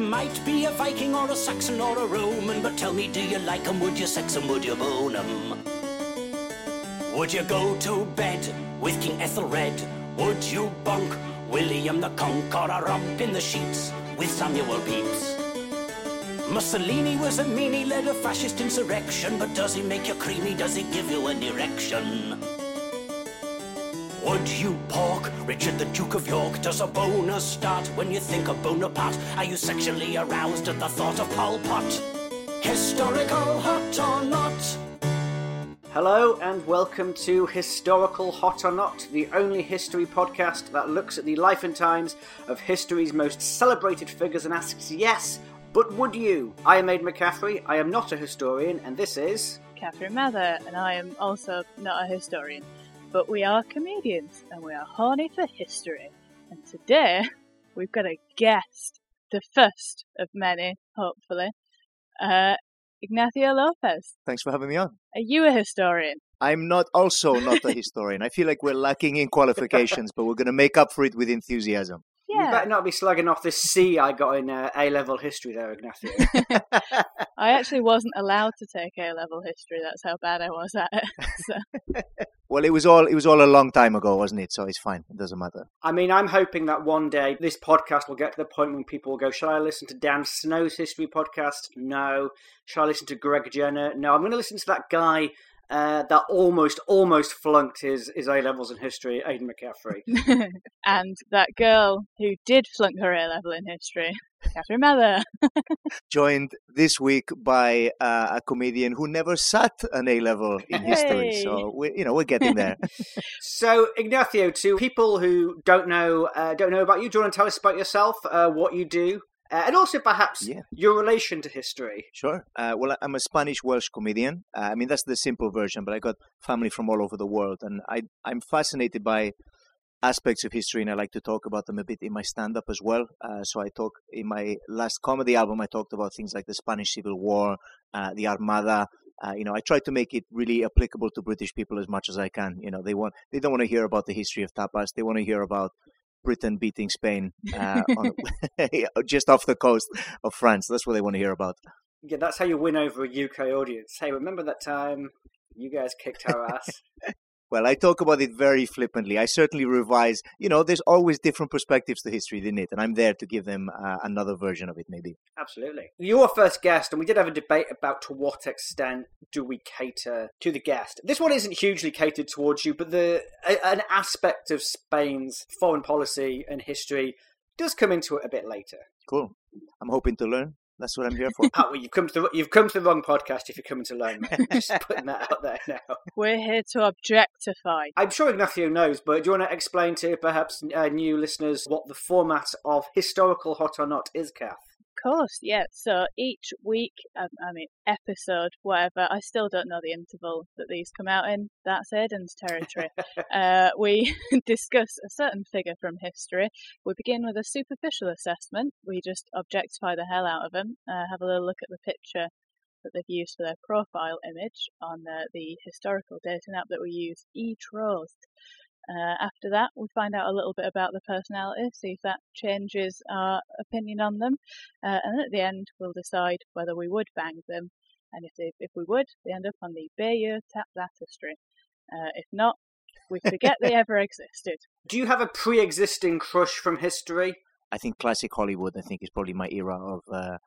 might be a Viking or a Saxon or a Roman, but tell me, do you like 'em? Would you sex 'em? Would you bone 'em? Would you go to bed with King Ethelred? Would you bunk William the Conqueror up in the sheets with Samuel Pepys? Mussolini was a mean, he led a fascist insurrection, but does he make you creamy? Does he give you an erection? Would you pork Richard the Duke of York? Does a boner start when you think of Bonaparte? Are you sexually aroused at the thought of Pol Pot? Historical hot or not? Hello and welcome to Historical Hot or Not, the only history podcast that looks at the life and times of history's most celebrated figures and asks, yes, but would you? I am Aid McCaffrey, I am not a historian, and this is. Catherine Mather, and I am also not a historian, but we are comedians and we are horny for history. And today we've got a guest, the first of many, hopefully, uh, Ignacio Lopez. Thanks for having me on. Are you a historian? I'm not also not a historian. I feel like we're lacking in qualifications, but we're going to make up for it with enthusiasm. You Yeah. better not be slugging off this C I got in uh, A level history there, Ignacio. I actually wasn't allowed to take A level history. That's how bad I was at it. So, Well, it was all it was all a long time ago, wasn't it? So it's fine. It doesn't matter. I mean, I'm hoping that one day this podcast will get to the point when people will go, Shall I listen to Dan Snow's history podcast? No. Shall I listen to Greg Jenner? No. I'm going to listen to that guy uh, that almost, almost flunked his, his A levels in history, Aidan McCaffrey. and that girl who did flunk her A level in history, Catherine Mather. Joined this week by uh, a comedian who never sat an A level in history. Hey. So we, you know, we're getting there. so, Ignacio, to people who don't know uh, don't know about you, do you want to tell us about yourself, uh, what you do, uh, and also perhaps Yeah. your relation to history? Sure. Uh, well, I'm a Spanish Welsh comedian. Uh, I mean, that's the simple version, but I got family from all over the world, and I I'm fascinated by aspects of history, and I like to talk about them a bit in my stand-up as well. Uh, so I talk in my last comedy album. I talked about things like the Spanish Civil War, uh, the Armada. Uh, you know, I try to make it really applicable to British people as much as I can. You know, they want they don't want to hear about the history of tapas. They want to hear about Britain beating Spain uh, on, just off the coast of France. That's what they want to hear about. Yeah, that's how you win over a UK audience. Hey, remember that time you guys kicked our ass? Well, I talk about it very flippantly. I certainly revise. You know, there's always different perspectives to history, isn't it? And I'm there to give them uh, another version of it, maybe. Absolutely. You're first guest, and we did have a debate about to what extent do we cater to the guest. This one isn't hugely catered towards you, but the a, an aspect of Spain's foreign policy and history does come into it a bit later. Cool. I'm hoping to learn. That's what I'm here for. Oh, well, you've come to the, you've come to the wrong podcast if you're coming to learn. Just putting that out there now. We're here to objectify. I'm sure Ignacio knows, but do you want to explain to perhaps uh, new listeners what the format of historical hot or not is, Kath? Of course, yeah. So each week, um, I mean, episode, whatever, I still don't know the interval that these come out in. That's Aidan's territory. uh, we discuss a certain figure from history. We begin with a superficial assessment. We just objectify the hell out of them, uh, have a little look at the picture that they've used for their profile image on uh, the historical dating app that we use, eTrothed. Uh, after that, we find out a little bit about the personality, see if that changes our opinion on them, uh, and then at the end, we'll decide whether we would bang them, and if they, if we would, they end up on the Bayeux tap history. Uh, if not, we forget they ever existed. Do you have a pre-existing crush from history? I think classic Hollywood. I think is probably my era of uh,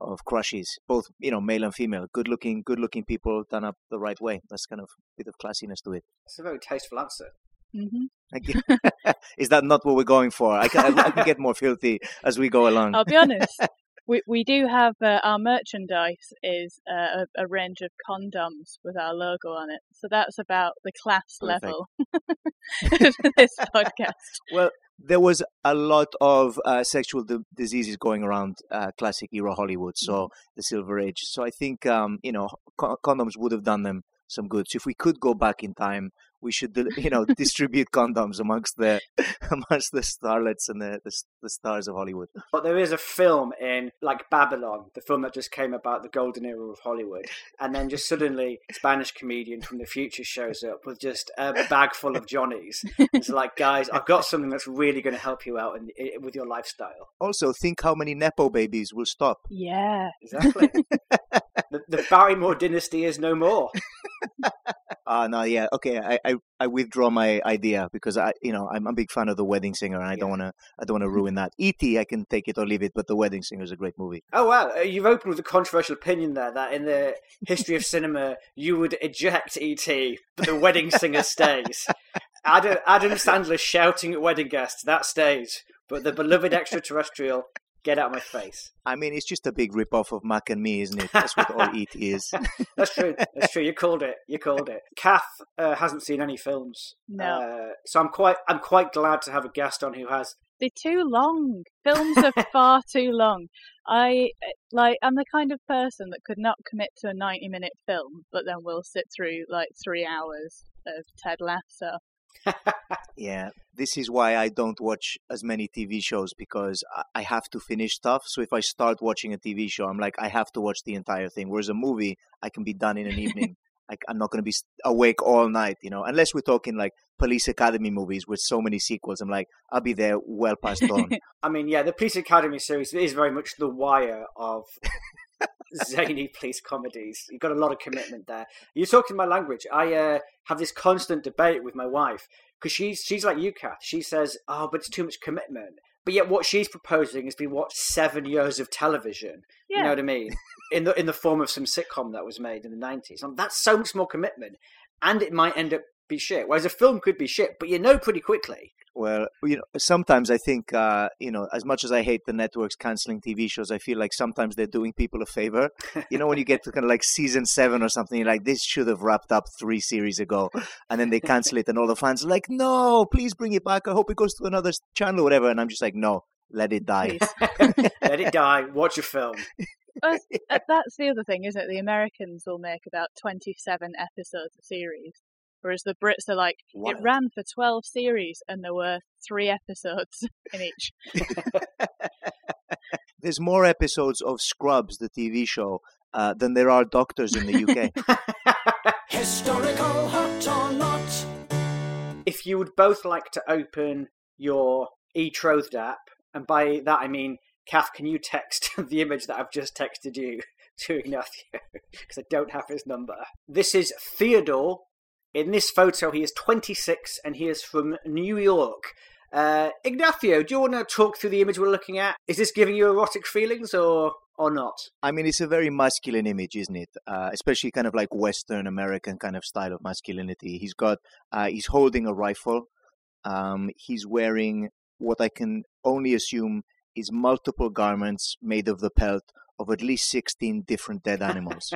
of crushes, both you know, male and female. Good looking, good looking people done up the right way. That's kind of a bit of classiness to it. It's a very tasteful answer. Hmm gue- is that not what we're going for? I can, I can get more filthy as we go along. I'll be honest. We we do have uh, our merchandise is uh, a, a range of condoms with our logo on it, so that's about the class Perfect. level of this podcast. Well, there was a lot of uh, sexual d- diseases going around uh, classic era Hollywood, so the Silver Age. So I think um, you know co- condoms would have done them some good. So if we could go back in time, we should you know distribute condoms amongst the amongst the starlets and the, the, the stars of Hollywood. But there is a film in like Babylon, the film that just came about the golden era of Hollywood, and then just suddenly Spanish comedian from the future shows up with just a bag full of johnnies. It's like, guys, I've got something that's really going to help you out in, in, with your lifestyle. Also, think how many nepo babies will stop. Yeah, exactly. the, the Barrymore dynasty is no more. Uh no, yeah, okay. I, I, I withdraw my idea because I, you know, I'm a big fan of the Wedding Singer, and I yeah. don't want to, I don't want to ruin that. E.T. I can take it or leave it, but the Wedding Singer is a great movie. Oh wow, uh, you've opened with a controversial opinion there that in the history of cinema you would eject E.T., but the Wedding Singer stays. Adam, Adam Sandler shouting at wedding guests that stays, but the beloved extraterrestrial Get out of my face. I mean, it's just a big rip-off of Mac and Me, isn't it? That's what all it is. That's true. That's true. You called it. You called it. Kath uh, hasn't seen any films. No. Uh, so I'm quite, I'm quite glad to have a guest on who has. They're too long. Films are far too long. I like. I'm the kind of person that could not commit to a 90 minute film, but then will sit through like three hours of Ted Lasso yeah, this is why I don't watch as many TV shows because I have to finish stuff. So if I start watching a TV show, I'm like, I have to watch the entire thing. Whereas a movie, I can be done in an evening. like I'm not going to be awake all night, you know, unless we're talking like Police Academy movies with so many sequels. I'm like, I'll be there well past dawn. I mean, yeah, the Police Academy series is very much the wire of zany police comedies. You've got a lot of commitment there. You're talking my language. I uh, have this constant debate with my wife because she's she's like you, Kath. She says, "Oh, but it's too much commitment." But yet, what she's proposing is we watch seven years of television. Yeah. You know what I mean? in the in the form of some sitcom that was made in the nineties. That's so much more commitment, and it might end up be shit. Whereas a film could be shit, but you know pretty quickly. Well, you know, sometimes I think, uh, you know, as much as I hate the networks canceling TV shows, I feel like sometimes they're doing people a favor. You know, when you get to kind of like season seven or something, you're like, this should have wrapped up three series ago, and then they cancel it, and all the fans are like, no, please bring it back. I hope it goes to another channel or whatever. And I'm just like, no, let it die. let it die. Watch a film. Well, that's the other thing, isn't it? The Americans will make about 27 episodes a series Whereas the Brits are like, what? it ran for 12 series and there were three episodes in each. There's more episodes of Scrubs, the TV show, uh, than there are doctors in the UK. Historical hot or not? If you would both like to open your eTrothed app, and by that I mean, Kath, can you text the image that I've just texted you to Ignacio? Because I don't have his number. This is Theodore in this photo, he is 26 and he is from New York. Uh, Ignacio, do you want to talk through the image we're looking at? Is this giving you erotic feelings or or not? I mean, it's a very masculine image, isn't it? Uh, especially kind of like Western American kind of style of masculinity. He's got, uh, he's holding a rifle. Um, he's wearing what I can only assume is multiple garments made of the pelt of at least 16 different dead animals.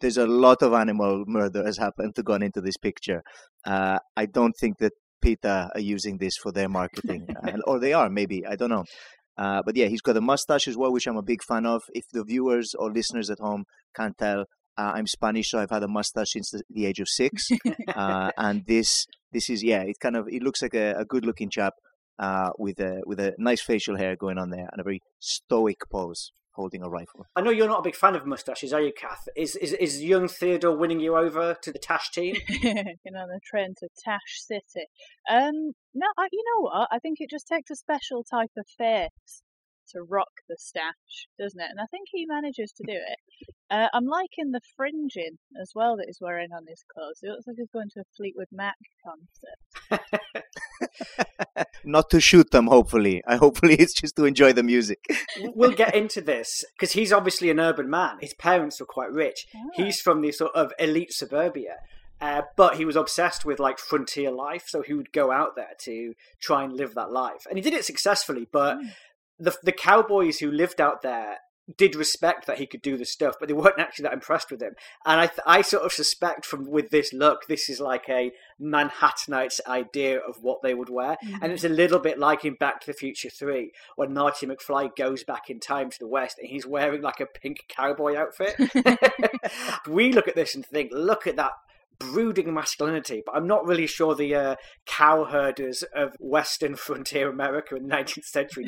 There's a lot of animal murder has happened to gone into this picture. Uh, I don't think that PETA are using this for their marketing, uh, or they are maybe. I don't know. Uh, but yeah, he's got a mustache as well, which I'm a big fan of. If the viewers or listeners at home can't tell, uh, I'm Spanish, so I've had a mustache since the, the age of six. Uh, and this, this is yeah, it kind of it looks like a, a good-looking chap uh, with a with a nice facial hair going on there and a very stoic pose holding a rifle. I know you're not a big fan of mustaches, are you, Kath? Is is, is young Theodore winning you over to the Tash team? you know, the train to Tash City. Um, no, I, you know what? I think it just takes a special type of face to rock the stash, doesn't it? And I think he manages to do it. Uh, I'm liking the fringing as well that he's wearing on his clothes. It looks like he's going to a Fleetwood Mac concert. Not to shoot them, hopefully. I hopefully it's just to enjoy the music. we'll get into this because he's obviously an urban man. His parents were quite rich. Oh. He's from the sort of elite suburbia. Uh, but he was obsessed with like frontier life, so he would go out there to try and live that life, and he did it successfully. But mm. the the cowboys who lived out there did respect that he could do the stuff, but they weren't actually that impressed with him. And I, I sort of suspect from with this look, this is like a Manhattanite's idea of what they would wear, mm-hmm. and it's a little bit like in Back to the Future Three when Marty McFly goes back in time to the West and he's wearing like a pink cowboy outfit. we look at this and think, look at that brooding masculinity, but I'm not really sure the uh, cow herders of Western frontier America in the 19th century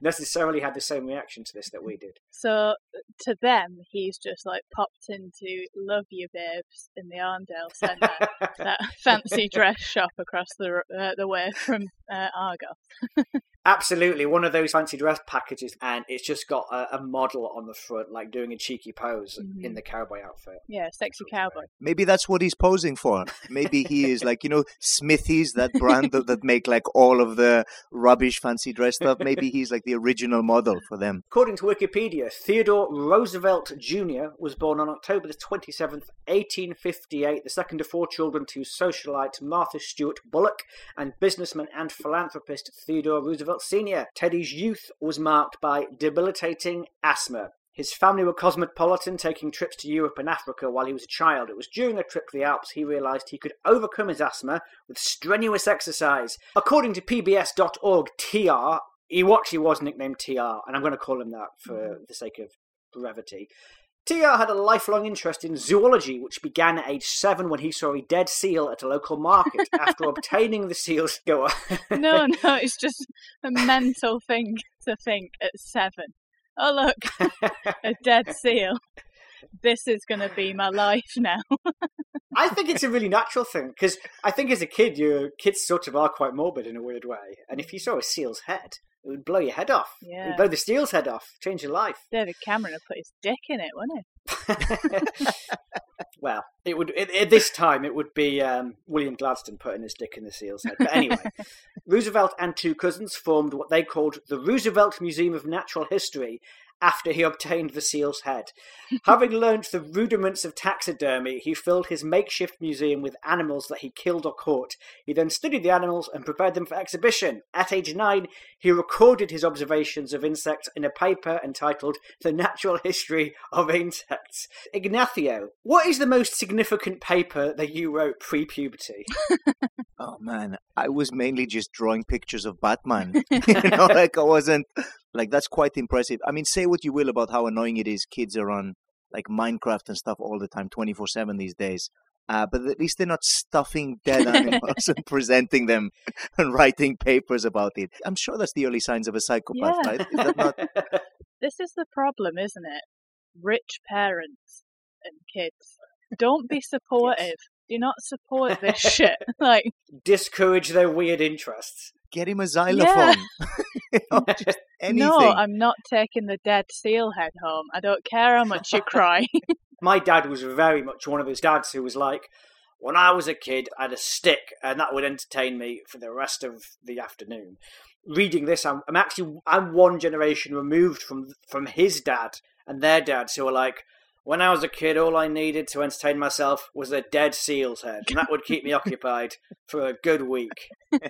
necessarily had the same reaction to this that we did. So to them, he's just like popped into Love You Babes in the Arndale Centre, that fancy dress shop across the uh, the way from uh, Argos. Absolutely, one of those fancy dress packages, and it's just got a, a model on the front, like doing a cheeky pose Mhm. in the cowboy outfit. Yeah, sexy cowboy. Maybe that's what he's posing for. Maybe he is like, you know, Smiffys, that brand that, that make like all of the rubbish fancy dress stuff. Maybe he's like the original model for them. According to Wikipedia, Theodore Roosevelt Jr. was born on October the 27th, 1858, the second of four children to socialite Martha Stewart Bulloch and businessman and philanthropist Theodore Roosevelt Sr. Teddy's youth was marked by debilitating asthma. His family were cosmopolitan, taking trips to Europe and Africa while he was a child. It was during a trip to the Alps he realised he could overcome his asthma with strenuous exercise. According to PBS.org, TR, he actually was nicknamed TR, and I'm going to call him that for mm-hmm. the sake of brevity. TR had a lifelong interest in zoology, which began at age seven when he saw a dead seal at a local market. After obtaining the seal's on. No, no, it's just a mental thing to think at seven. Oh look, a dead seal. This is going to be my life now. I think it's a really natural thing because I think as a kid, your kids sort of are quite morbid in a weird way. And if you saw a seal's head, it would blow your head off. It Yeah. would blow the seal's head off, change your life. David Cameron had put his dick in it, wouldn't he? well, it would at, at this time it would be um, William Gladstone putting his dick in the seal's head. But anyway, Roosevelt and two cousins formed what they called the Roosevelt Museum of Natural History after he obtained the seal's head. Having learnt the rudiments of taxidermy, he filled his makeshift museum with animals that he killed or caught. He then studied the animals and prepared them for exhibition. At age nine, he recorded his observations of insects in a paper entitled The Natural History of Insects. Ignacio, what is the most significant paper that you wrote pre puberty? Oh man, I was mainly just drawing pictures of Batman. you know, like I wasn't like that's quite impressive. I mean, say what you will about how annoying it is. Kids are on like Minecraft and stuff all the time, twenty four seven these days. Uh, but at least they're not stuffing dead animals and presenting them and writing papers about it. I'm sure that's the early signs of a psychopath, Yeah. right? Is that not? This is the problem, isn't it? Rich parents and kids. Don't be supportive. Do not support this shit. Like, Discourage their weird interests. Get him a xylophone. You know, no, I'm not taking the dead seal head home. I don't care how much you cry. My dad was very much one of his dads who was like, when I was a kid, I had a stick, and that would entertain me for the rest of the afternoon. Reading this, I'm, I'm actually I'm one generation removed from from his dad and their dads who are like, when I was a kid, all I needed to entertain myself was a dead seal's head, and that would keep me occupied for a good week.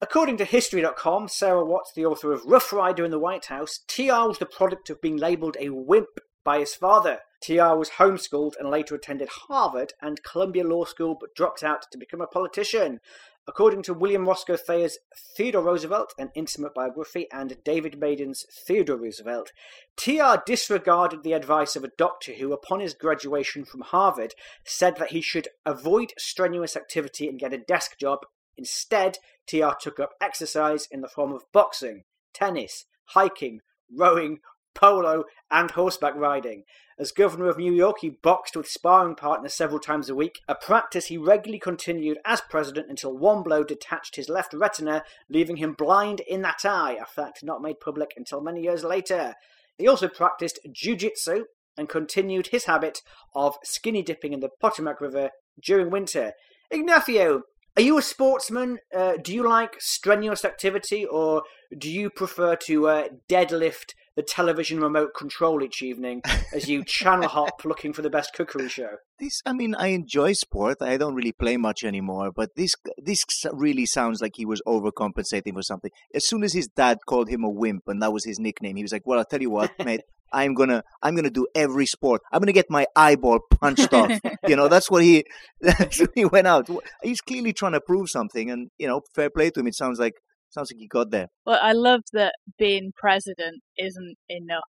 According to History.com, Sarah Watts, the author of Rough Rider in the White House, TR was the product of being labelled a wimp by his father. TR was homeschooled and later attended Harvard and Columbia Law School but dropped out to become a politician. According to William Roscoe Thayer's Theodore Roosevelt, an intimate biography, and David Maiden's Theodore Roosevelt, TR disregarded the advice of a doctor who, upon his graduation from Harvard, said that he should avoid strenuous activity and get a desk job. Instead, TR took up exercise in the form of boxing, tennis, hiking, rowing, polo, and horseback riding. As governor of New York, he boxed with sparring partners several times a week, a practice he regularly continued as president until one blow detached his left retina, leaving him blind in that eye, a fact not made public until many years later. He also practiced jiu-jitsu and continued his habit of skinny dipping in the Potomac River during winter. Ignacio, are you a sportsman? Uh, do you like strenuous activity, or do you prefer to uh, deadlift the television remote control each evening as you channel hop looking for the best cookery show? This, I mean, I enjoy sport. I don't really play much anymore, but this this really sounds like he was overcompensating for something. As soon as his dad called him a wimp, and that was his nickname, he was like, "Well, I'll tell you what, mate. I'm gonna I'm gonna do every sport. I'm gonna get my eyeball punched off. you know, that's what he that's what he went out. He's clearly trying to prove something, and you know, fair play to him. It sounds like sounds like he got there. Well, I love that being president isn't enough.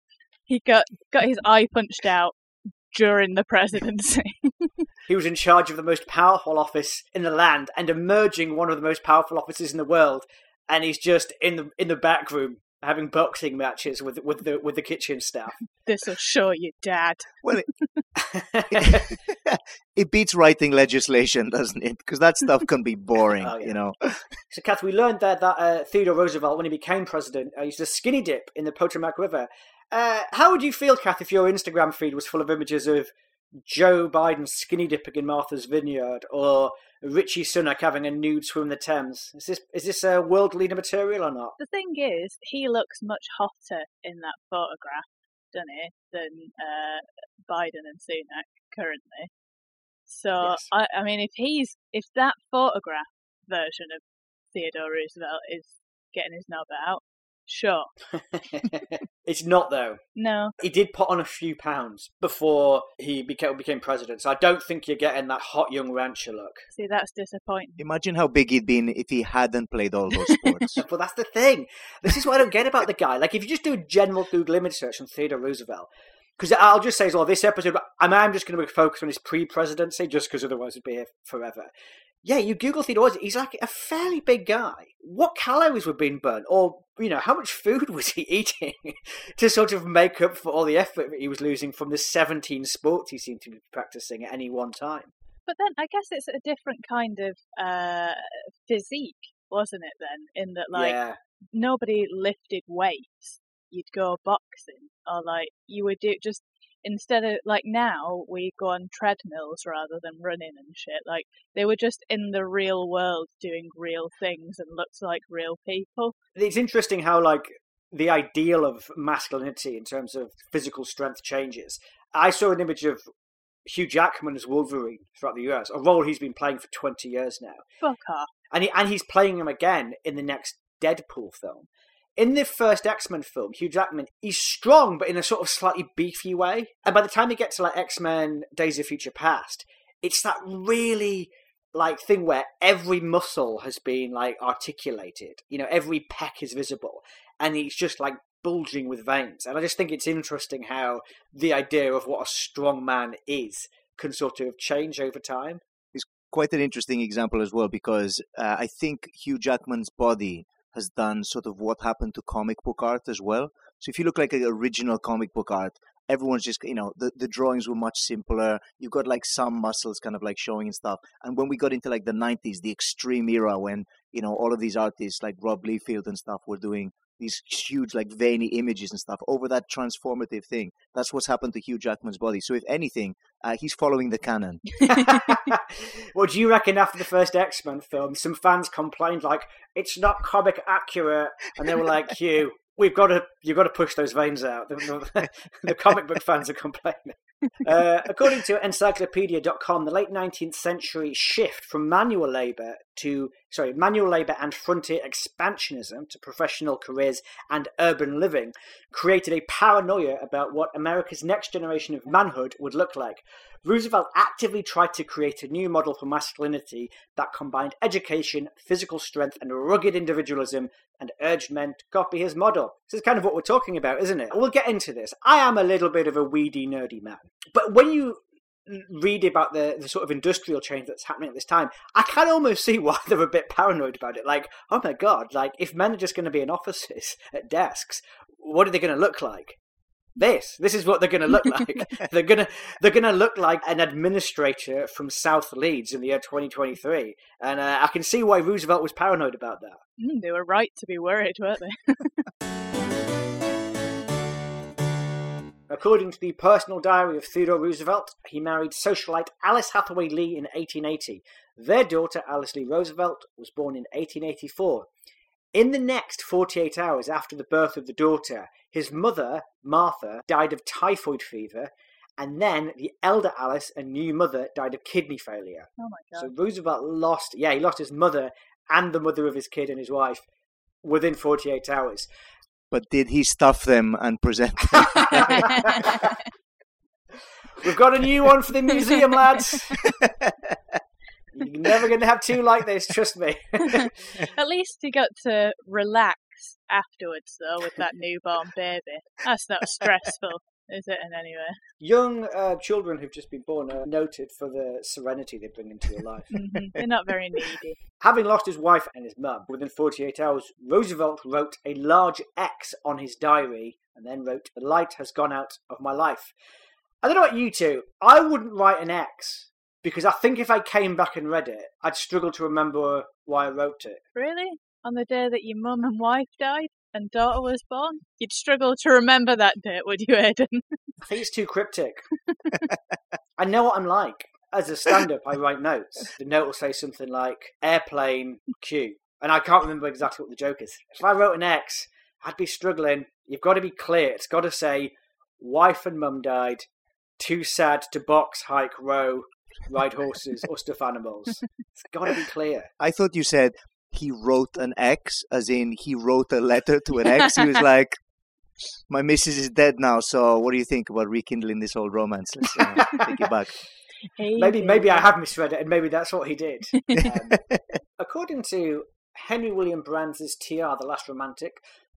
He got got his eye punched out, during the presidency. he was in charge of the most powerful office in the land and emerging one of the most powerful offices in the world. And he's just in the in the back room having boxing matches with with the with the kitchen staff. This'll show you, Dad. Well, it, it beats writing legislation, doesn't it? Because that stuff can be boring, Oh, yeah. you know. So, Kath, we learned that that uh, Theodore Roosevelt, when he became president, uh, used a skinny dip in the Potomac River. Uh, how would you feel, Kath, if your Instagram feed was full of images of Joe Biden skinny dipping in Martha's Vineyard or Rishi Sunak having a nude swim in the Thames? Is this is this uh, world leader material or not? The thing is, he looks much hotter in that photograph, doesn't he, than uh, Biden and Sunak currently. So, Yes. I, I mean, if he's if that photograph version of Theodore Roosevelt is getting his knob out, sure. it's not though. No, He did put on a few pounds before he became became president, so I don't think you're getting that hot young rancher look. see, that's disappointing. Imagine how big he'd been if he hadn't played all those sports. But that's the thing. This is what I don't get about the guy. Like, if you just do a general Google image search on Theodore Roosevelt, because I'll just say as well, this episode, I'm, I'm just going to focus on his pre-presidency, just because otherwise it'd be here forever. Yeah, you Google Theodore he's like a fairly big guy. What calories were being burnt, or you know, how much food was he eating to sort of make up for all the effort that he was losing from the 17 sports he seemed to be practicing at any one time? But then I guess it's a different kind of uh, physique, wasn't it? Then, in that like yeah, nobody lifted weights. You'd go boxing, or like you would do just instead of like now we go on treadmills rather than running and shit. Like they were just in the real world doing real things and looked like real people. it's interesting how like the ideal of masculinity in terms of physical strength changes. I saw an image of Hugh Jackman as Wolverine throughout the US, a role he's been playing for twenty years now, Fuck off. and he, and he's playing him again in the next Deadpool film. In the first X Men film, Hugh Jackman he's strong, but in a sort of slightly beefy way. And by the time you get to like X Men: Days of Future Past, it's that really like thing where every muscle has been like articulated. You know, every peck is visible, and he's just like bulging with veins. And I just think it's interesting how the idea of what a strong man is can sort of change over time. It's quite an interesting example as well because uh, I think Hugh Jackman's body has done sort of what happened to comic book art as well. So if you look like original comic book art, everyone's just you know the, the drawings were much simpler. You've got like some muscles kind of like showing and stuff. And when we got into like the '90s, the extreme era when you know all of these artists like Rob Liefeld and stuff were doing these huge like veiny images and stuff over that transformative thing. That's what's happened to Hugh Jackman's body. So if anything, uh, he's following the canon. what do you reckon after the first X Men film? Some fans complained like it's not comic accurate, and they were like, "Hugh, we've got to you've got to push those veins out." The, the, the comic book fans are complaining. Uh, according to Encyclopedia.com, the late 19th century shift from manual labour to sorry manual labour and frontier expansionism to professional careers and urban living created a paranoia about what America's next generation of manhood would look like. Roosevelt actively tried to create a new model for masculinity that combined education, physical strength, and rugged individualism, and urged men to copy his model. This is kind of what we're talking about, isn't it? We'll get into this. I am a little bit of a weedy, nerdy man. But when you read about the, the sort of industrial change that's happening at this time, I can almost see why they're a bit paranoid about it. Like, oh my god, like if men are just going to be in offices at desks, what are they going to look like? This, this is what they're going to look like. they're gonna, they're gonna look like an administrator from South Leeds in the year 2023, and uh, I can see why Roosevelt was paranoid about that. Mm, they were right to be worried, weren't they? According to the personal diary of Theodore Roosevelt, he married socialite Alice Hathaway Lee in 1880. Their daughter, Alice Lee Roosevelt, was born in 1884. In the next 48 hours after the birth of the daughter, his mother, Martha, died of typhoid fever, and then the elder Alice and new mother died of kidney failure. Oh my So. Roosevelt lost, yeah, he lost his mother and the mother of his kid and his wife within 48 hours. But did he stuff them and present them? We've got a new one for the museum, lads. You're never going to have two like this, trust me. At least he got to relax afterwards, though, with that newborn baby. That's not stressful is it in any way? Young uh, children who've just been born are noted for the serenity they bring into your life. Mhm. They're not very needy. Having lost his wife and his mum within 48 hours, Roosevelt wrote a large X on his diary and then wrote, The light has gone out of my life. I don't know about you two. I wouldn't write an X because I think if I came back and read it, I'd struggle to remember why I wrote it. Really? On the day that your mum and wife died and daughter was born? You'd struggle to remember that date, would you, Aidan? I think it's too cryptic. I know what I'm like. As a stand up, I write notes. The note will say something like airplane Q. And I can't remember exactly what the joke is. If I wrote an X, I'd be struggling. You've got to be clear. It's got to say wife and mum died, too sad to box, hike, row, ride horses, or stuff animals. It's got to be clear. I thought you said he wrote an X, as in he wrote a letter to an ex. he was like, "My missus is dead now, so what do you think about rekindling this old romance? Let's uh, take it back." Hey, Maybe, maybe I have misread it, and maybe that's what he did. Um, According to Henry William Brands' TR, The Last Romantic,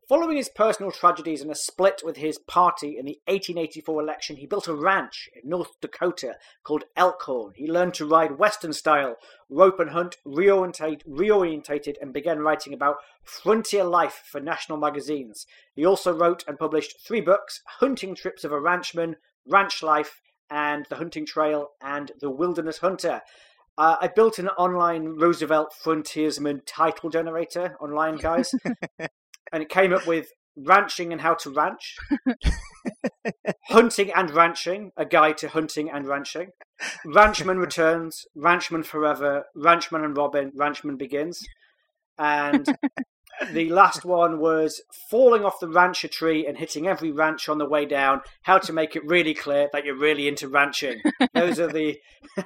following his personal tragedies and a split with his party in the 1884 election, he built a ranch in North Dakota called Elkhorn. He learned to ride Western style, rope and hunt, reorientate, reorientated, and began writing about frontier life for national magazines. He also wrote and published three books Hunting Trips of a Ranchman, Ranch Life, and The Hunting Trail, and The Wilderness Hunter. Uh, I built an online Roosevelt frontiersman title generator online, guys, and it came up with ranching and how to ranch, hunting and ranching, a guide to hunting and ranching, ranchman returns, ranchman forever, ranchman and Robin, ranchman begins, and the last one was falling off the rancher tree and hitting every ranch on the way down. How to make it really clear that you're really into ranching. Those are the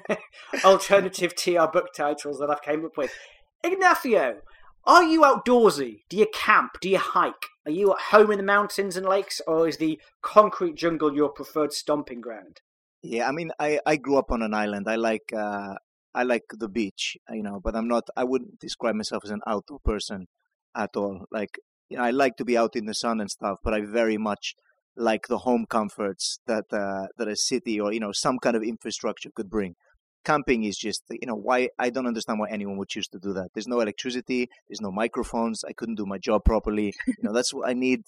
alternative TR book titles that I've came up with. Ignacio, are you outdoorsy? Do you camp? Do you hike? Are you at home in the mountains and lakes, or is the concrete jungle your preferred stomping ground? Yeah, I mean, I, I grew up on an island. I like uh, I like the beach, you know, but I'm not. I wouldn't describe myself as an outdoor person at all. Like, you know, I like to be out in the sun and stuff, but I very much like the home comforts that uh, that a city or you know some kind of infrastructure could bring. Camping is just, you know, why I don't understand why anyone would choose to do that. There's no electricity, there's no microphones. I couldn't do my job properly. You know, that's what I need.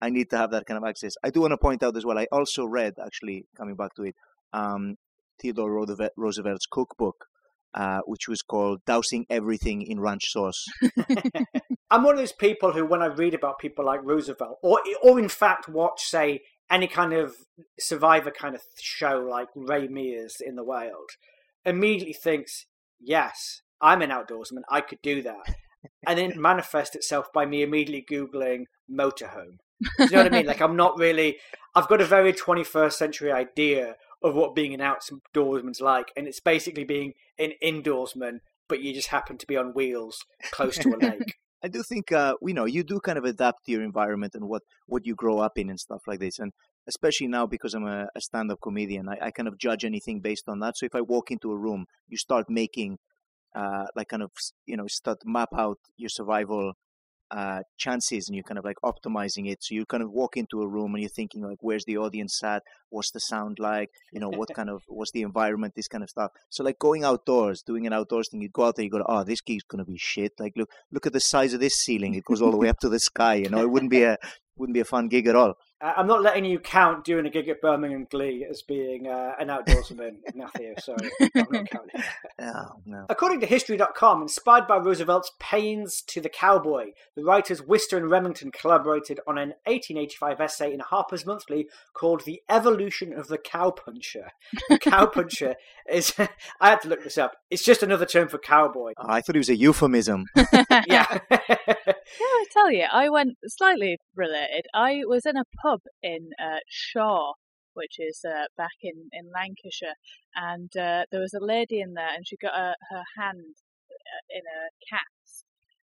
I need to have that kind of access. I do want to point out as well. I also read, actually, coming back to it, um, Theodore Roosevelt- Roosevelt's cookbook, uh, which was called "Dousing Everything in Ranch Sauce." I'm one of those people who, when I read about people like Roosevelt, or or in fact watch, say, any kind of survivor kind of show like Ray Mears in the Wild, immediately thinks, yes, I'm an outdoorsman, I could do that. And then manifest itself by me immediately Googling motorhome. Do you know what I mean? Like, I'm not really, I've got a very 21st century idea of what being an outdoorsman's like, and it's basically being an indoorsman, but you just happen to be on wheels close to a lake. I do think uh, you know you do kind of adapt to your environment and what what you grow up in and stuff like this, and especially now because I'm a, a stand-up comedian, I, I kind of judge anything based on that. So if I walk into a room, you start making uh, like kind of you know start map out your survival uh, chances and you're kind of like optimizing it. So you kind of walk into a room and you're thinking like, where's the audience at? What's the sound like? You know, what kind of what's the environment? This kind of stuff. So like going outdoors, doing an outdoors thing, you go out there, you go, oh, this gig's gonna be shit. Like look, look at the size of this ceiling. It goes all the way up to the sky. You know, it wouldn't be a wouldn't be a fun gig at all. I'm not letting you count doing a gig at Birmingham Glee as being uh, an outdoorsman, Matthew. Sorry, I'm not counting. No, no. According to History.com, inspired by Roosevelt's Pains to the Cowboy, the writers Wister and Remington collaborated on an 1885 essay in Harper's Monthly called The Evolution of the Cowpuncher. The cowpuncher is, I had to look this up, it's just another term for cowboy. Oh, I thought it was a euphemism. Yeah. I tell you, I went slightly related. I was in a pub in uh, Shaw, which is uh, back in, in Lancashire, and uh, there was a lady in there, and she got a, her hand uh, in a cat's,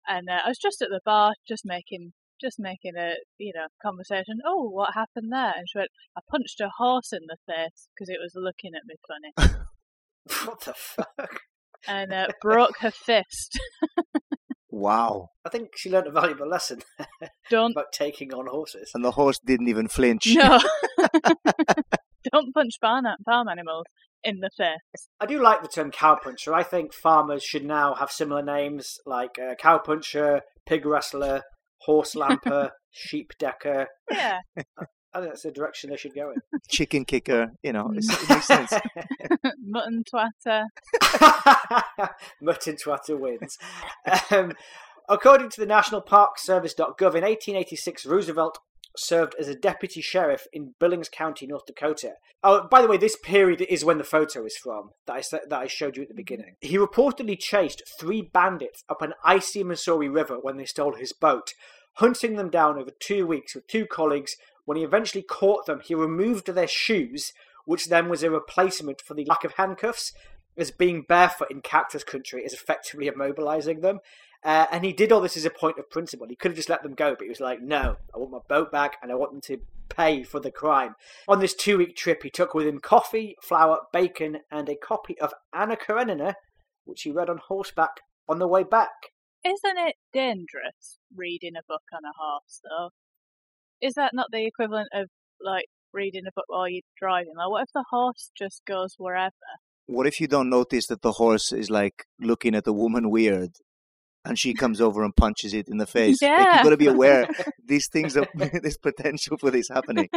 and uh, I was just at the bar, just making just making a you know conversation. Oh, what happened there? And she went, I punched a horse in the face because it was looking at me funny, what the fuck? and uh, broke her fist. Wow. I think she learned a valuable lesson Don't about taking on horses. And the horse didn't even flinch. no. Don't punch farm, farm animals in the face. I do like the term cowpuncher. I think farmers should now have similar names like uh, cowpuncher, pig wrestler, horse lamper, sheep decker. Yeah. I think that's the direction they should go in. Chicken kicker, you know, it's, it makes sense. Mutton twatter. Mutton Twatter wins. Um, according to the National Park Service.gov, in 1886, Roosevelt served as a deputy sheriff in Billings County, North Dakota. Oh, by the way, this period is when the photo is from that I that I showed you at the beginning. He reportedly chased three bandits up an icy Missouri River when they stole his boat, hunting them down over two weeks with two colleagues. When he eventually caught them, he removed their shoes, which then was a replacement for the lack of handcuffs, as being barefoot in cactus country is effectively immobilizing them. Uh, and he did all this as a point of principle. He could have just let them go, but he was like, no, I want my boat back and I want them to pay for the crime. On this two week trip, he took with him coffee, flour, bacon, and a copy of Anna Karenina, which he read on horseback on the way back. Isn't it dangerous reading a book on a horse, though? Is that not the equivalent of, like, reading a book while you're driving? Like, what if the horse just goes wherever? What if you don't notice that the horse is like looking at the woman weird and she comes over and punches it in the face? Like, Yeah. you got to be aware these things are there's potential for this happening.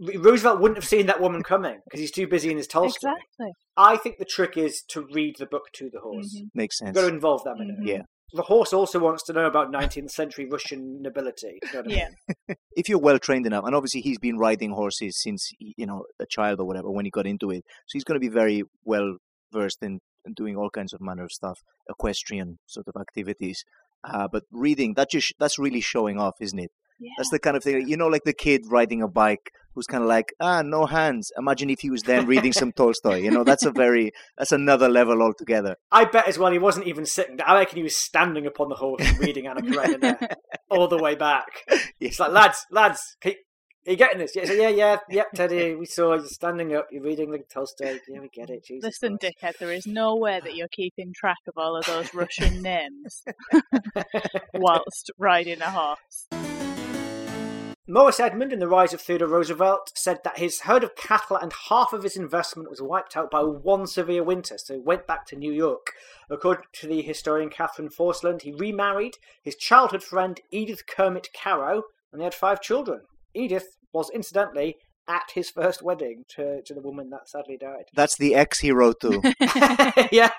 Roosevelt wouldn't have seen that woman coming because he's too busy in his Tolstoy. Exactly. I think the trick is to read the book to the horse. Mhm. Makes You've sense. got to involve them in it. Mhm. Yeah. The horse also wants to know about 19th century Russian nobility. you know what I mean? Yeah. If you're well trained enough, and obviously he's been riding horses since you know a child or whatever when he got into it, so he's going to be very well versed in, in doing all kinds of manner of stuff, equestrian sort of activities. Uh, but reading that just that's really showing off, isn't it? Yeah. That's the kind of thing, you know, like the kid riding a bike who's kind of like, ah, no hands. Imagine if he was then reading some Tolstoy. You know, that's a very, that's another level altogether. I bet as well he wasn't even sitting. I reckon he was standing upon the horse reading Anna Karenina all the way back. It's like, lads, lads, are you getting this? Yeah, so, yeah, yeah, yep, Teddy, we saw you standing up, you're reading the Tolstoy. Yeah, we get it. Jesus Listen, Christ. dickhead, there is no way that you're keeping track of all of those Russian names whilst riding a horse. Morris Edmund, in The Rise of Theodore Roosevelt, said that his herd of cattle and half of his investment was wiped out by one severe winter, so he went back to New York. According to the historian Catherine Forsland, he remarried his childhood friend Edith Kermit Carow, and they had five children. Edith was, incidentally, at his first wedding to, to the woman that sadly died. That's the ex he wrote to. yeah.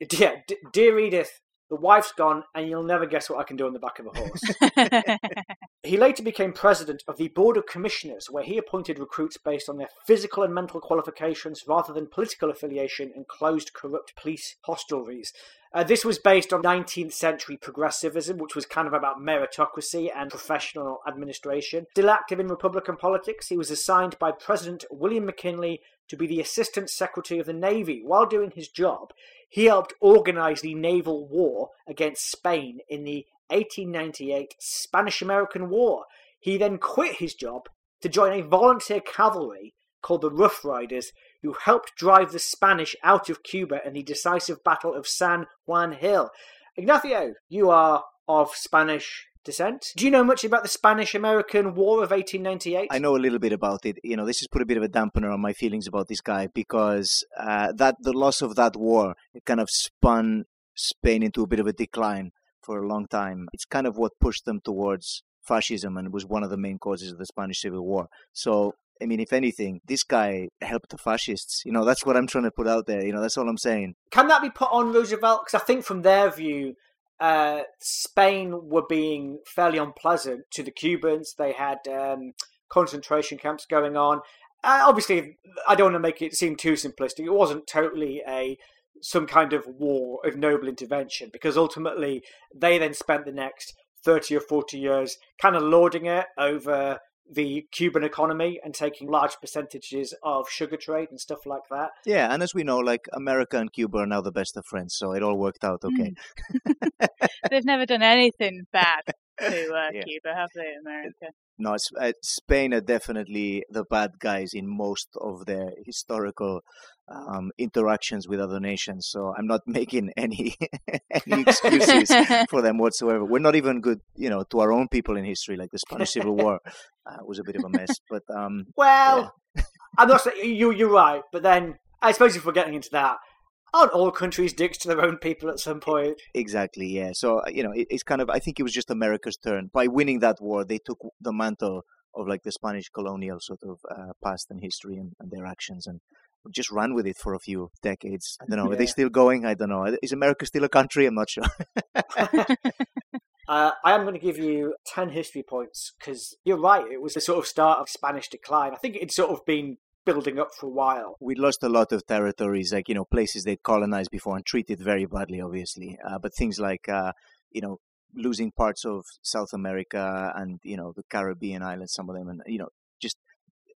yeah, D- dear Edith, the wife's gone, and you'll never guess what I can do on the back of a horse. He later became president of the Board of Commissioners, where he appointed recruits based on their physical and mental qualifications rather than political affiliation and closed corrupt police hostelries. Uh, this was based on 19th century progressivism, which was kind of about meritocracy and professional administration. Still active in Republican politics, he was assigned by President William McKinley to be the Assistant Secretary of the Navy. While doing his job, he helped organize the naval war against Spain in the 1898 Spanish American War. He then quit his job to join a volunteer cavalry called the Rough Riders, who helped drive the Spanish out of Cuba in the decisive Battle of San Juan Hill. Ignacio, you are of Spanish descent. Do you know much about the Spanish American War of 1898? I know a little bit about it. You know, this has put a bit of a dampener on my feelings about this guy because uh, that the loss of that war it kind of spun Spain into a bit of a decline for a long time. It's kind of what pushed them towards fascism and was one of the main causes of the Spanish Civil War. So. I mean, if anything, this guy helped the fascists. You know, that's what I'm trying to put out there. You know, that's all I'm saying. Can that be put on Roosevelt? Because I think from their view, uh, Spain were being fairly unpleasant to the Cubans. They had um, concentration camps going on. Uh, obviously, I don't want to make it seem too simplistic. It wasn't totally a some kind of war of noble intervention because ultimately they then spent the next 30 or 40 years kind of lording it over the Cuban economy and taking large percentages of sugar trade and stuff like that. Yeah, and as we know, like America and Cuba are now the best of friends, so it all worked out okay. They've never done anything bad. to uh, yeah. Cuba, have they, America? No, uh, Spain are definitely the bad guys in most of their historical um, interactions with other nations. So I'm not making any any excuses for them whatsoever. We're not even good, you know, to our own people in history. Like the Spanish Civil War uh, was a bit of a mess. But um, well, yeah. I'm not saying you you're right, but then I suppose if we're getting into that, aren't all countries dicks to their own people at some point? Exactly, yeah. So, uh, you know, it, it's kind of, I think it was just America's turn. By winning that war, they took the mantle of like the Spanish colonial sort of uh, past and history and, and, their actions and just ran with it for a few decades. I don't know. Yeah. Are they still going? I don't know. Is America still a country? I'm not sure. Uh, I am going to give you 10 history points because you're right. It was the sort of start of Spanish decline. I think it's sort of been building up for a while. We lost a lot of territories, like, you know, places they'd colonized before and treated very badly, obviously. Uh, but things like, uh, you know, losing parts of South America and, you know, the Caribbean islands, some of them, and, you know, just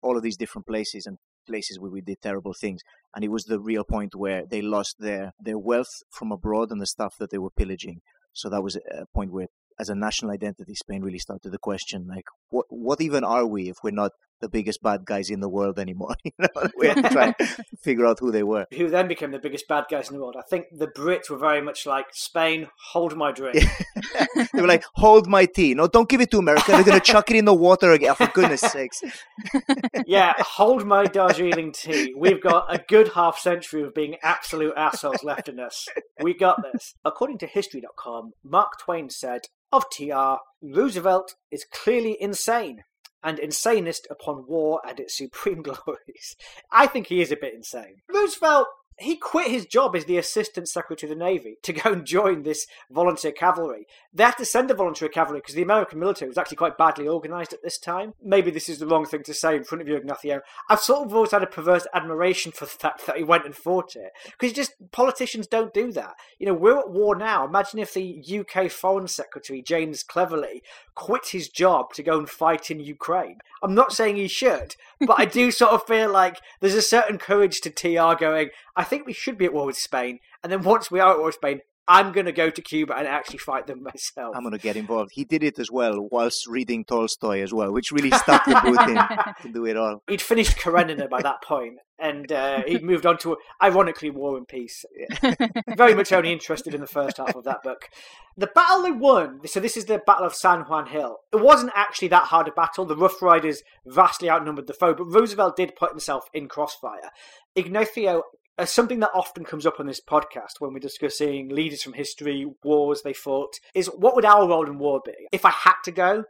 all of these different places and places where we did terrible things. And it was the real point where they lost their, their wealth from abroad and the stuff that they were pillaging. So that was a point where, as a national identity, Spain really started to question, like, what, what even are we if we're not the biggest bad guys in the world anymore. you know, we had to try and figure out who they were. Who then became the biggest bad guys in the world? I think the Brits were very much like Spain. Hold my drink. they were like, hold my tea. No, don't give it to America. They're going to chuck it in the water again. Oh, for goodness sakes. yeah, hold my Darjeeling tea. We've got a good half century of being absolute assholes left in us. We got this. According to History.com, Mark Twain said of TR, Roosevelt is clearly insane and insanest upon war and its supreme glories. I think he is a bit insane. Roosevelt he quit his job as the assistant secretary of the navy to go and join this volunteer cavalry. They had to send the volunteer cavalry because the American military was actually quite badly organised at this time. Maybe this is the wrong thing to say in front of you, Ignacio. I've sort of always had a perverse admiration for the fact that he went and fought it because just politicians don't do that. You know, we're at war now. Imagine if the UK Foreign Secretary James Cleverly quit his job to go and fight in Ukraine. I'm not saying he should, but I do sort of feel like there's a certain courage to TR going. I think we should be at war with Spain, and then once we are at war with Spain, I'm going to go to Cuba and actually fight them myself. I'm going to get involved. He did it as well whilst reading Tolstoy as well, which really stuck the boot in to do it all. He'd finished Karenina by that point, and uh, he'd moved on to, ironically, War and Peace. Very much only interested in the first half of that book. The battle they won, so this is the Battle of San Juan Hill. It wasn't actually that hard a battle. The Rough Riders vastly outnumbered the foe, but Roosevelt did put himself in crossfire. Ignacio uh, something that often comes up on this podcast when we're discussing leaders from history, wars they fought, is what would our role in war be? If I had to go,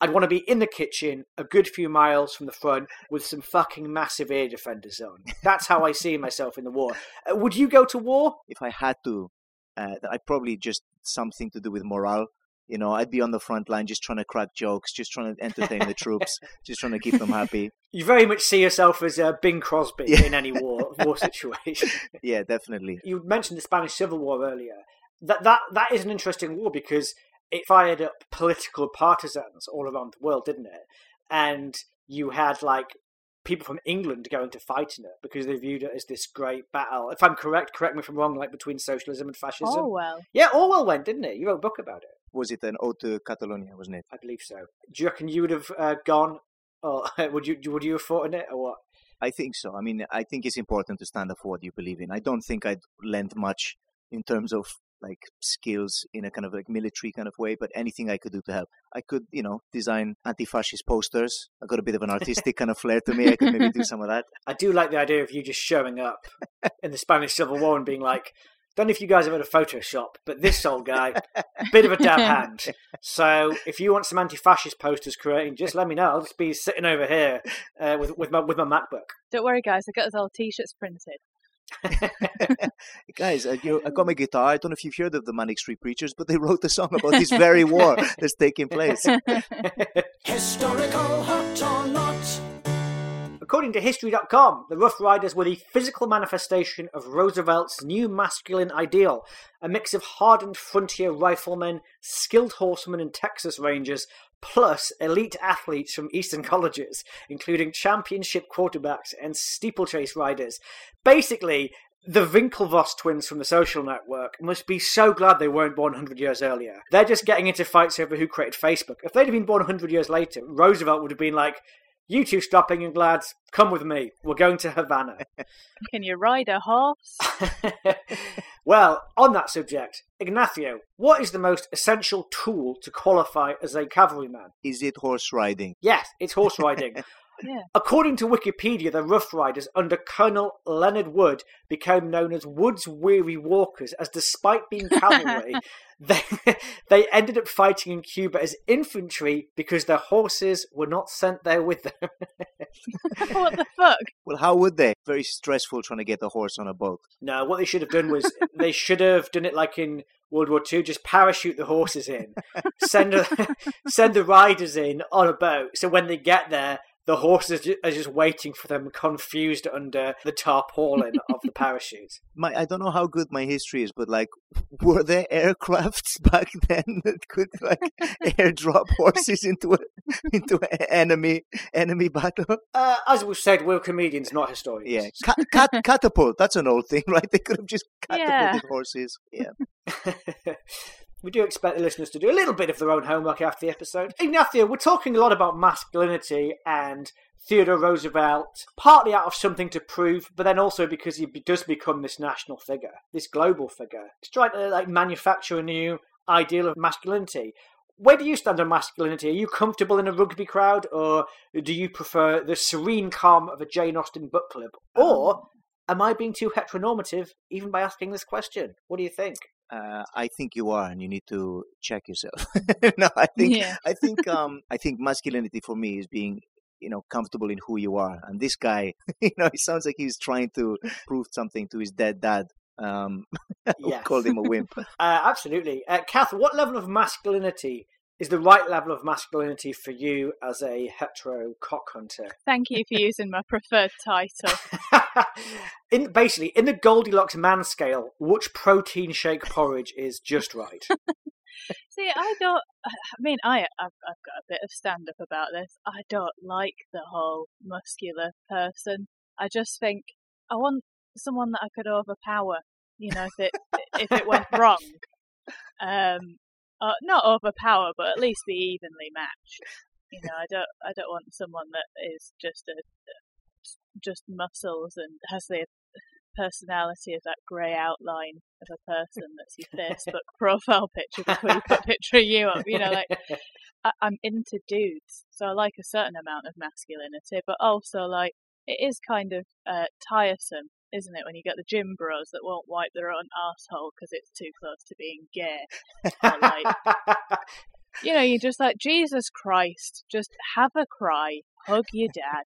I'd want to be in the kitchen, a good few miles from the front, with some fucking massive air defenders on. That's how I see myself in the war. Uh, would you go to war? If I had to, uh, I'd probably just something to do with morale. You know, I'd be on the front line just trying to crack jokes, just trying to entertain the troops, just trying to keep them happy. You very much see yourself as uh, Bing Crosby yeah. in any war war situation. yeah, definitely. You mentioned the Spanish Civil War earlier. That that that is an interesting war because it fired up political partisans all around the world, didn't it? And you had like people from England going to fight in it because they viewed it as this great battle. If I'm correct, correct me if I'm wrong, like between socialism and fascism. Orwell. Yeah, Orwell went, didn't it? You wrote a book about it. Was it an ode to Catalonia, wasn't it? I believe so. Do you reckon you would have uh, gone, or would you would you have fought in it, or what? I think so. I mean, I think it's important to stand up for what you believe in. I don't think I'd lend much in terms of like skills in a kind of like military kind of way, but anything I could do to help. I could, you know, design anti-fascist posters. I got a bit of an artistic kind of flair to me. I could maybe do some of that. I do like the idea of you just showing up in the Spanish Civil War and being like, don't know if you guys have had a Photoshop, but this old guy, bit of a dab hand. So if you want some anti-fascist posters creating, just let me know. I'll just be sitting over here uh, with with my with my MacBook. Don't worry, guys. I got us all T-shirts printed. Guys, I, you know, I got my guitar. I don't know if you've heard of the Manic Street Preachers, but they wrote the song about this very war that's taking place. Historical hot or not? According to History.com, the Rough Riders were the physical manifestation of Roosevelt's new masculine ideal, a mix of hardened frontier riflemen, skilled horsemen and Texas Rangers, plus elite athletes from Eastern colleges, including championship quarterbacks and steeplechase riders. Basically, The Winklevoss twins from the social network must be so glad they weren't born 100 years earlier. They're just getting into fights over who created Facebook. If they'd have been born 100 years later, Roosevelt would have been like, you two stopping and lads, come with me. We're going to Havana. Can you ride a horse? well, on that subject, Ignacio, what is the most essential tool to qualify as a cavalryman? Is it horse riding? Yes, it's horse riding. Yeah. According to Wikipedia, the Rough Riders under Colonel Leonard Wood became known as Wood's Weary Walkers, as despite being cavalry, they, they ended up fighting in Cuba as infantry because their horses were not sent there with them. what the fuck? Well, how would they? Very stressful trying to get the horse on a boat. no, what they should have done was they should have done it like in World War II, just parachute the horses in, send a, send the riders in on a boat. So when they get there, the horses are just waiting for them, confused under the tarpaulin of the parachute. My, I don't know how good my history is, but like, were there aircrafts back then that could like airdrop horses into a, into an enemy enemy battle? Uh, as we've said, we're comedians, not historians. Yeah, Ca- cat- catapult. That's an old thing, right? They could have just catapulted Yeah. horses. Yeah. We do expect the listeners to do a little bit of their own homework after the episode. Ignacio, we're talking a lot about masculinity and Theodore Roosevelt, partly out of something to prove, but then also because he does become this national figure, this global figure. He's trying to like manufacture a new ideal of masculinity. Where do you stand on masculinity? Are you comfortable in a rugby crowd, or do you prefer the serene calm of a Jane Austen book club? Or um. am I being too heteronormative even by asking this question? What do you think? Uh, I think you are, and you need to check yourself. no, I think Yeah. I think um I think masculinity for me is being you know comfortable in who you are. And this guy, you know, it sounds like he's trying to prove something to his dead dad. Um, Yes. called him a wimp. Uh, absolutely. Uh, Kath, what level of masculinity is the right level of masculinity for you as a hetero cock hunter? Thank you for using my preferred title. in basically in the Goldilocks man scale, which protein shake porridge is just right? See, I don't. I mean, I I've, I've got a bit of stand up about this. I don't like the whole muscular person. I just think I want someone that I could overpower. You know, if it if it went wrong, um, uh, not overpower, but at least be evenly matched. You know, I don't I don't want someone that is just a just muscles and has the personality of that grey outline of a person that's your Facebook profile picture before you put a picture of you up. You know, like I, I'm into dudes, so I like a certain amount of masculinity, but also like it is kind of uh, tiresome, isn't it, when you get the gym bros that won't wipe their own asshole because it's too close to being gay. Or like, you know, you're just like Jesus Christ, just have a cry, hug your dad.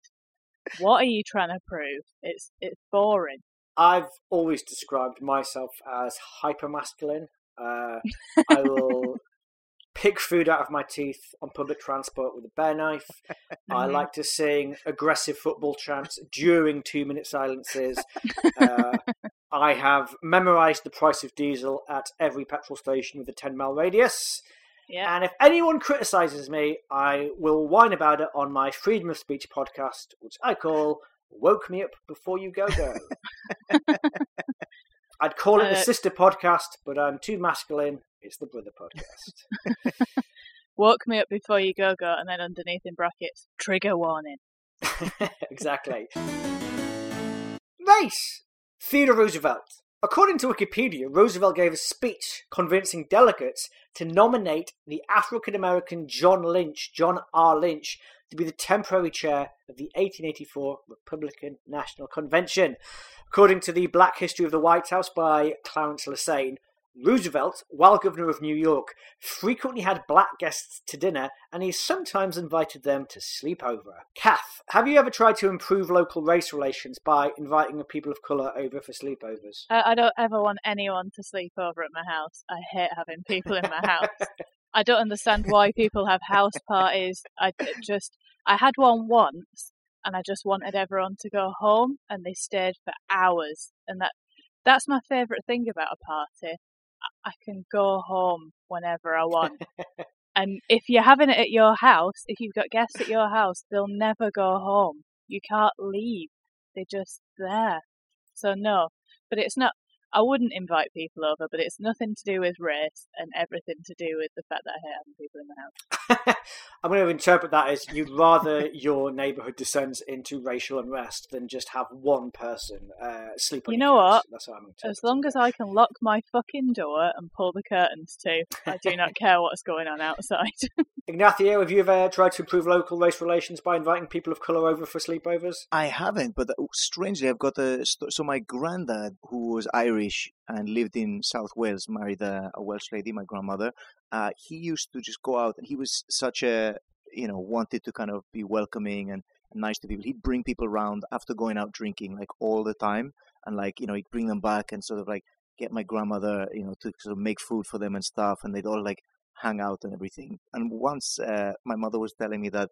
What are you trying to prove? It's it's boring. I've always described myself as hypermasculine. Uh, I will pick food out of my teeth on public transport with a bare knife. I Mhm. like to sing aggressive football chants during two minute silences. Uh, I have memorized the price of diesel at every petrol station with a 10 mile radius. Yeah. And if anyone criticizes me, I will whine about it on my Freedom of Speech podcast, which I call Woke Me Up Before You Go Go. I'd call it the Uh, sister podcast, but I'm too masculine. It's the brother podcast. Woke me up before you go go, and then underneath in brackets, trigger warning. exactly. Race! Theodore Roosevelt. According to Wikipedia, Roosevelt gave a speech convincing delegates to nominate the African American John Lynch, John R. Lynch, to be the temporary chair of the 1884 Republican National Convention. According to the Black History of the White House by Clarence Lusane, Roosevelt, while governor of New York, frequently had black guests to dinner and he sometimes invited them to sleep over. Kath, have you ever tried to improve local race relations by inviting the people of colour over for sleepovers? I, I don't ever want anyone to sleep over at my house. I hate having people in my house. I don't understand why people have house parties. I just, I had one once, and I just wanted everyone to go home, and they stayed for hours, and that, that's my favourite thing about a party. I, I can go home whenever I want. And if you're having it at your house, if you've got guests at your house, they'll never go home. You can't leave. They're just there. So no. but it's not. I wouldn't invite people over, but it's nothing to do with race and everything to do with the fact that I hate having people in the house. I'm going to interpret that as you'd rather your neighbourhood descends into racial unrest than just have one person uh, sleep on You know couch. what? That's how I'm As long as I can lock my fucking door and pull the curtains too, I do not care what's going on outside. Ignacio, have you ever tried to improve local race relations by inviting people of colour over for sleepovers? I haven't, but uh, strangely, I've got a. So my granddad, who was Irish and lived in South Wales, married a, a Welsh lady, my grandmother. Uh, he used to just go out, and he was such a, you know, wanted to kind of be welcoming and nice to people. He'd bring people around after going out drinking, like all the time, and like you know, he'd bring them back and sort of like get my grandmother, you know, to sort of make food for them and stuff, and they'd all like hang out and everything. And once uh, my mother was telling me that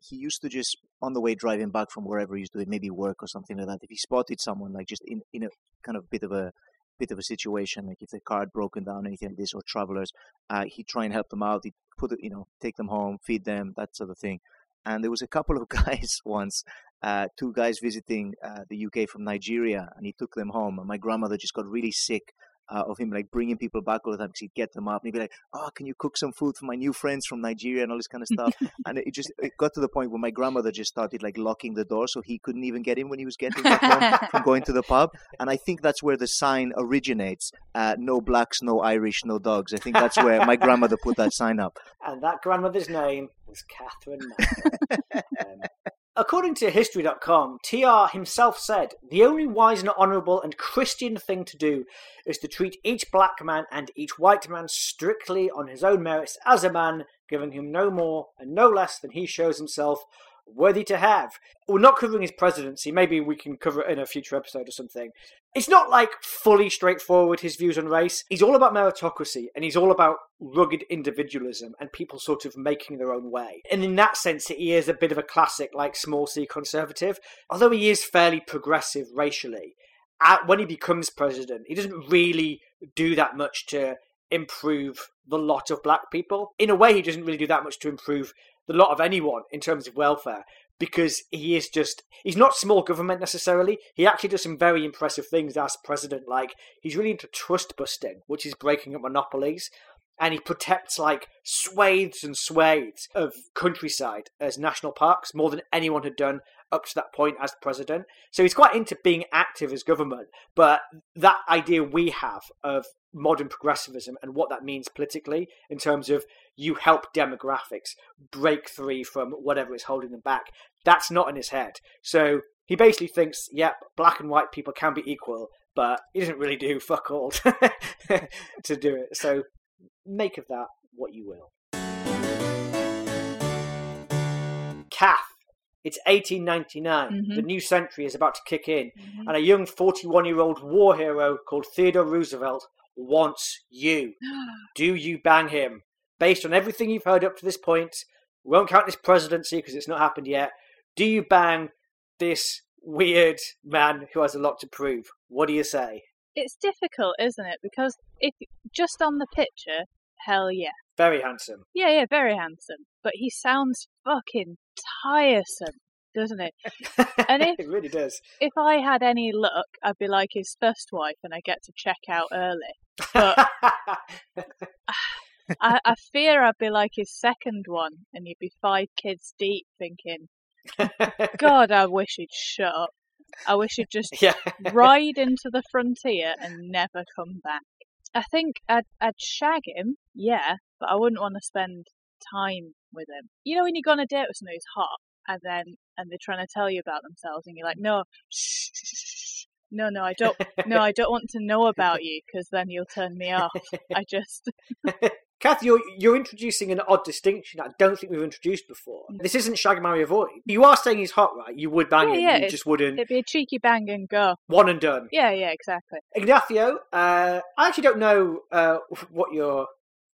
he used to just on the way driving back from wherever he's doing maybe work or something like that if he spotted someone like just in in a kind of bit of a bit of a situation like if the car had broken down anything like this or travelers uh, he'd try and help them out he'd put it you know take them home feed them that sort of thing. And there was a couple of guys once uh, two guys visiting uh, the UK from Nigeria and he took them home and my grandmother just got really sick uh, of him like bringing people back all the time because he'd get them up and he'd be like oh can you cook some food for my new friends from Nigeria and all this kind of stuff. And it just it got to the point where my grandmother just started like locking the door so he couldn't even get in when he was getting back home from going to the pub. And i think that's where the sign originates uh, no blacks no irish no dogs. I think that's where my grandmother put that sign up. And that grandmother's name was Catherine um, according to History.com, TR himself said, The only wise and honourable and Christian thing to do is to treat each black man and each white man strictly on his own merits as a man, giving him no more and no less than he shows himself worthy to have. We're not covering his presidency. Maybe we can cover it in a future episode or something. It's not like fully straightforward his views on race. He's all about meritocracy and he's all about rugged individualism and people sort of making their own way. And in that sense, he is a bit of a classic, like small c conservative. Although he is fairly progressive racially, at, when he becomes president, he doesn't really do that much to improve the lot of black people. In a way, he doesn't really do that much to improve the lot of anyone in terms of welfare because he is just he's not small government necessarily. He actually does some very impressive things as president. Like he's really into trust busting which is breaking up monopolies. And he protects like swathes and swathes of countryside as national parks more than anyone had done up to that point as president so he's quite into being active as government but that idea we have of modern progressivism and what that means politically in terms of you help demographics break free from whatever is holding them back. That's not in his head. So he basically thinks, yep, black and white people can be equal, but he doesn't really do fuck all to do it. So make of that what you will. Kath. It's 1899. Mhm. The new century is about to kick in, Mhm. and a young 41 year old war hero called Theodore Roosevelt wants you. Do you bang him? Based on everything you've heard up to this point, we won't count this presidency because it's not happened yet. Do you bang this weird man who has a lot to prove? What do you say? It's difficult, isn't it? Because if just on the picture, hell yeah. Very handsome. Yeah, yeah, very handsome. But he sounds fucking tiresome, doesn't it? And if- it really does. If I had any luck, I'd be like his first wife and I get to check out early. But- I, I fear I'd be like his second one and you'd be five kids deep thinking, God, I wish he'd shut up. I wish he'd just yeah. ride into the frontier and never come back. I think I'd, I'd shag him, yeah, but I wouldn't want to spend time with him. You know when you go on a date with someone who's hot and then and they're trying to tell you about themselves and you're like, no, shh, shh, shh, shh. no, no, I don't, no, I don't want to know about you because then you'll turn me off. I just, Kath, you're, you're introducing an odd distinction I don't think we've introduced before. Mm. This isn't Shag Marry Avoid. You are saying he's hot, right? You would bang Yeah, him, yeah, you just wouldn't. it'd be a cheeky bang and go. One and done. Yeah, yeah, exactly. Ignacio, uh, I actually don't know uh, what your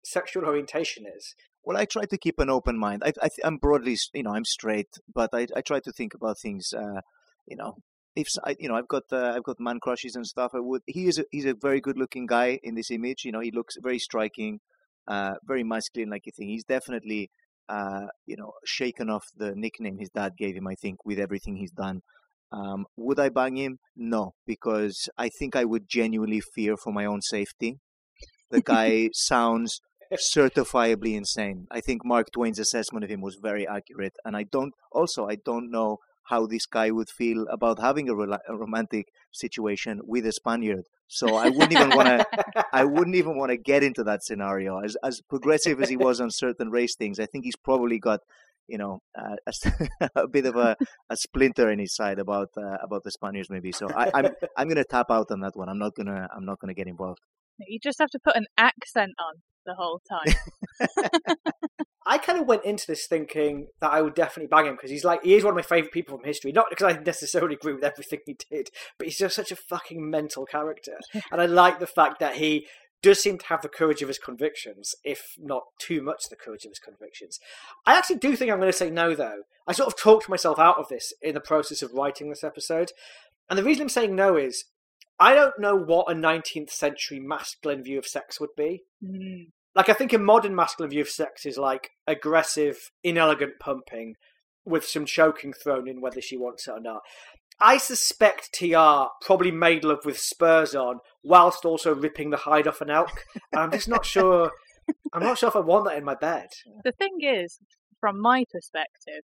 sexual orientation is. Well, I try to keep an open mind. I, I, I'm broadly, you know, I'm straight, but I, I try to think about things, uh, you know, if I, you know, I've got, uh, I've got man crushes and stuff. I would. He is, a, he's a very good-looking guy in this image. You know, he looks very striking, uh, very masculine, like you think. He's definitely, uh, you know, shaken off the nickname his dad gave him. I think with everything he's done. Um, would I bang him? No, because I think I would genuinely fear for my own safety. The guy sounds certifiably insane. I think Mark Twain's assessment of him was very accurate, and I don't. Also, I don't know how this guy would feel about having a, rela- a romantic situation with a Spaniard. So I wouldn't even want to. I wouldn't even want to get into that scenario. As as progressive as he was on certain race things, I think he's probably got, you know, a, a, bit of a, a splinter in his side about uh, about the Spaniards, maybe. So I, I'm I'm gonna tap out on that one. I'm not gonna I'm not gonna get involved. You just have to put an accent on the whole time. I kind of went into this thinking that I would definitely bang him because he's like he is one of my favorite people from history. Not because I necessarily agree with everything he did, but he's just such a fucking mental character, and I like the fact that he does seem to have the courage of his convictions, if not too much the courage of his convictions. I actually do think I'm going to say no, though. I sort of talked myself out of this in the process of writing this episode, and the reason I'm saying no is I don't know what a 19th century masculine view of sex would be. Mm. Like, I think a modern masculine view of sex is like aggressive, inelegant pumping with some choking thrown in whether she wants it or not. I suspect TR probably made love with spurs on whilst also ripping the hide off an elk. And I'm just not sure. I'm not sure if I want that in my bed. The thing is, from my perspective,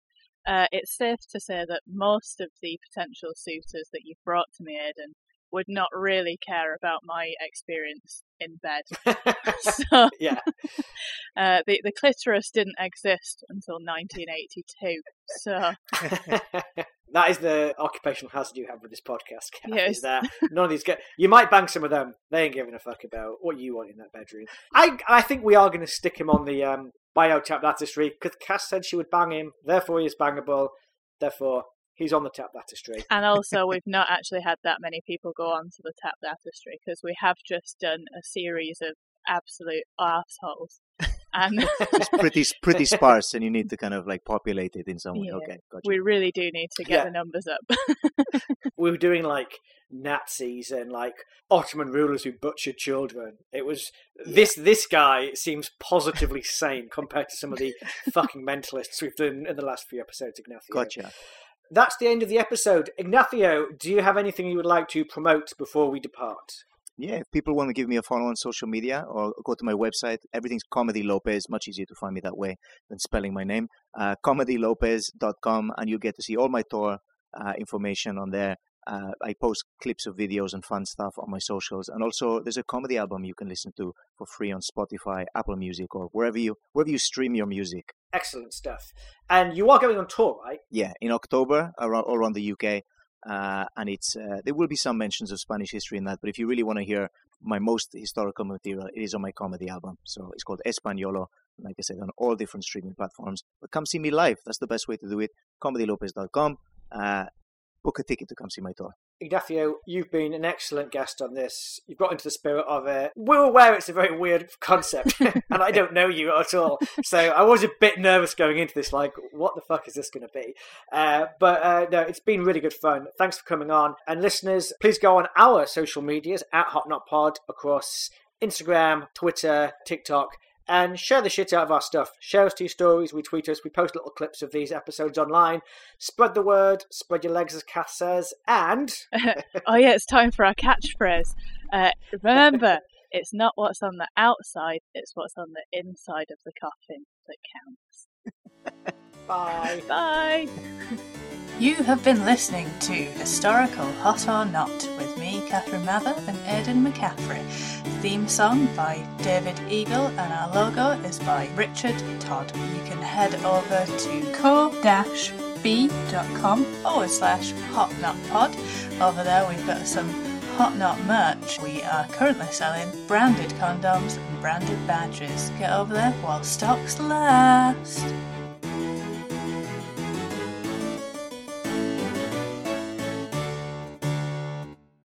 uh, it's safe to say that most of the potential suitors that you've brought to me, Aidan, would not really care about my experience in bed. so yeah, uh, the the clitoris didn't exist until 1982. So that is the occupational hazard you have with this podcast. Kath, Yes. Is that none of these get you might bang some of them. They ain't giving a fuck about what you want in that bedroom. I I think we are going to stick him on the um, bio tap lattice because Kath said she would bang him. Therefore, he is bangable. Therefore, he's on the tap lattice and also we've not actually had that many people go on to the tap baptistry because we have just done a series of absolute assholes. And It's pretty pretty sparse, and you need to kind of like populate it in some way. Yeah. Okay, gotcha. we really do need to get Yeah. the numbers up. we were doing like Nazis and like Ottoman rulers who butchered children. It was this this guy seems positively sane compared to some of the fucking mentalists we've done in the last few episodes, Ignacio. Gotcha. That's the end of the episode. Ignacio, do you have anything you would like to promote before we depart? Yeah, if people want to give me a follow on social media or go to my website, everything's Comedy Lopez. Much easier to find me that way than spelling my name. Uh, ComedyLopez.com, and you'll get to see all my tour uh, information on there. Uh, I post clips of videos and fun stuff on my socials, and also there's a comedy album you can listen to for free on Spotify, Apple Music, or wherever you wherever you stream your music. Excellent stuff. And you are going on tour, right? Yeah, in October around all around the UK, uh, and it's uh, there will be some mentions of Spanish history in that. But if you really want to hear my most historical material, it is on my comedy album. So it's called Españolo. Like I said, on all different streaming platforms. But come see me live. That's the best way to do it. ComedyLopez.com. Uh, book a ticket to come see my tour. Ignacio, you've been an excellent guest on this. You've got into the spirit of it. We're aware it's a very weird concept, and I don't know you at all. So I was a bit nervous going into this, like, what the fuck is this going to be? Uh, but uh, no, it's been really good fun. Thanks for coming on. And listeners, please go on our social medias at Hot Not Pod across Instagram, Twitter, TikTok. And share the shit out of our stuff. Share us two stories, we tweet us, we post little clips of these episodes online. Spread the word, spread your legs, as Kath says, and oh yeah, it's time for our catchphrase. Uh, remember, it's not what's on the outside; it's what's on the inside of the coffin that counts. bye. Bye. You have been listening to Historical Hot or Not with me, Catherine Mather, and Aidan McCaffrey. Theme song by David Eagle, and our logo is by Richard Todd. You can head over to ko-fi.com forward slash hot not pod. Over there, we've got some Hot Not merch. We are currently selling branded condoms and branded badges. Get over there while stocks last.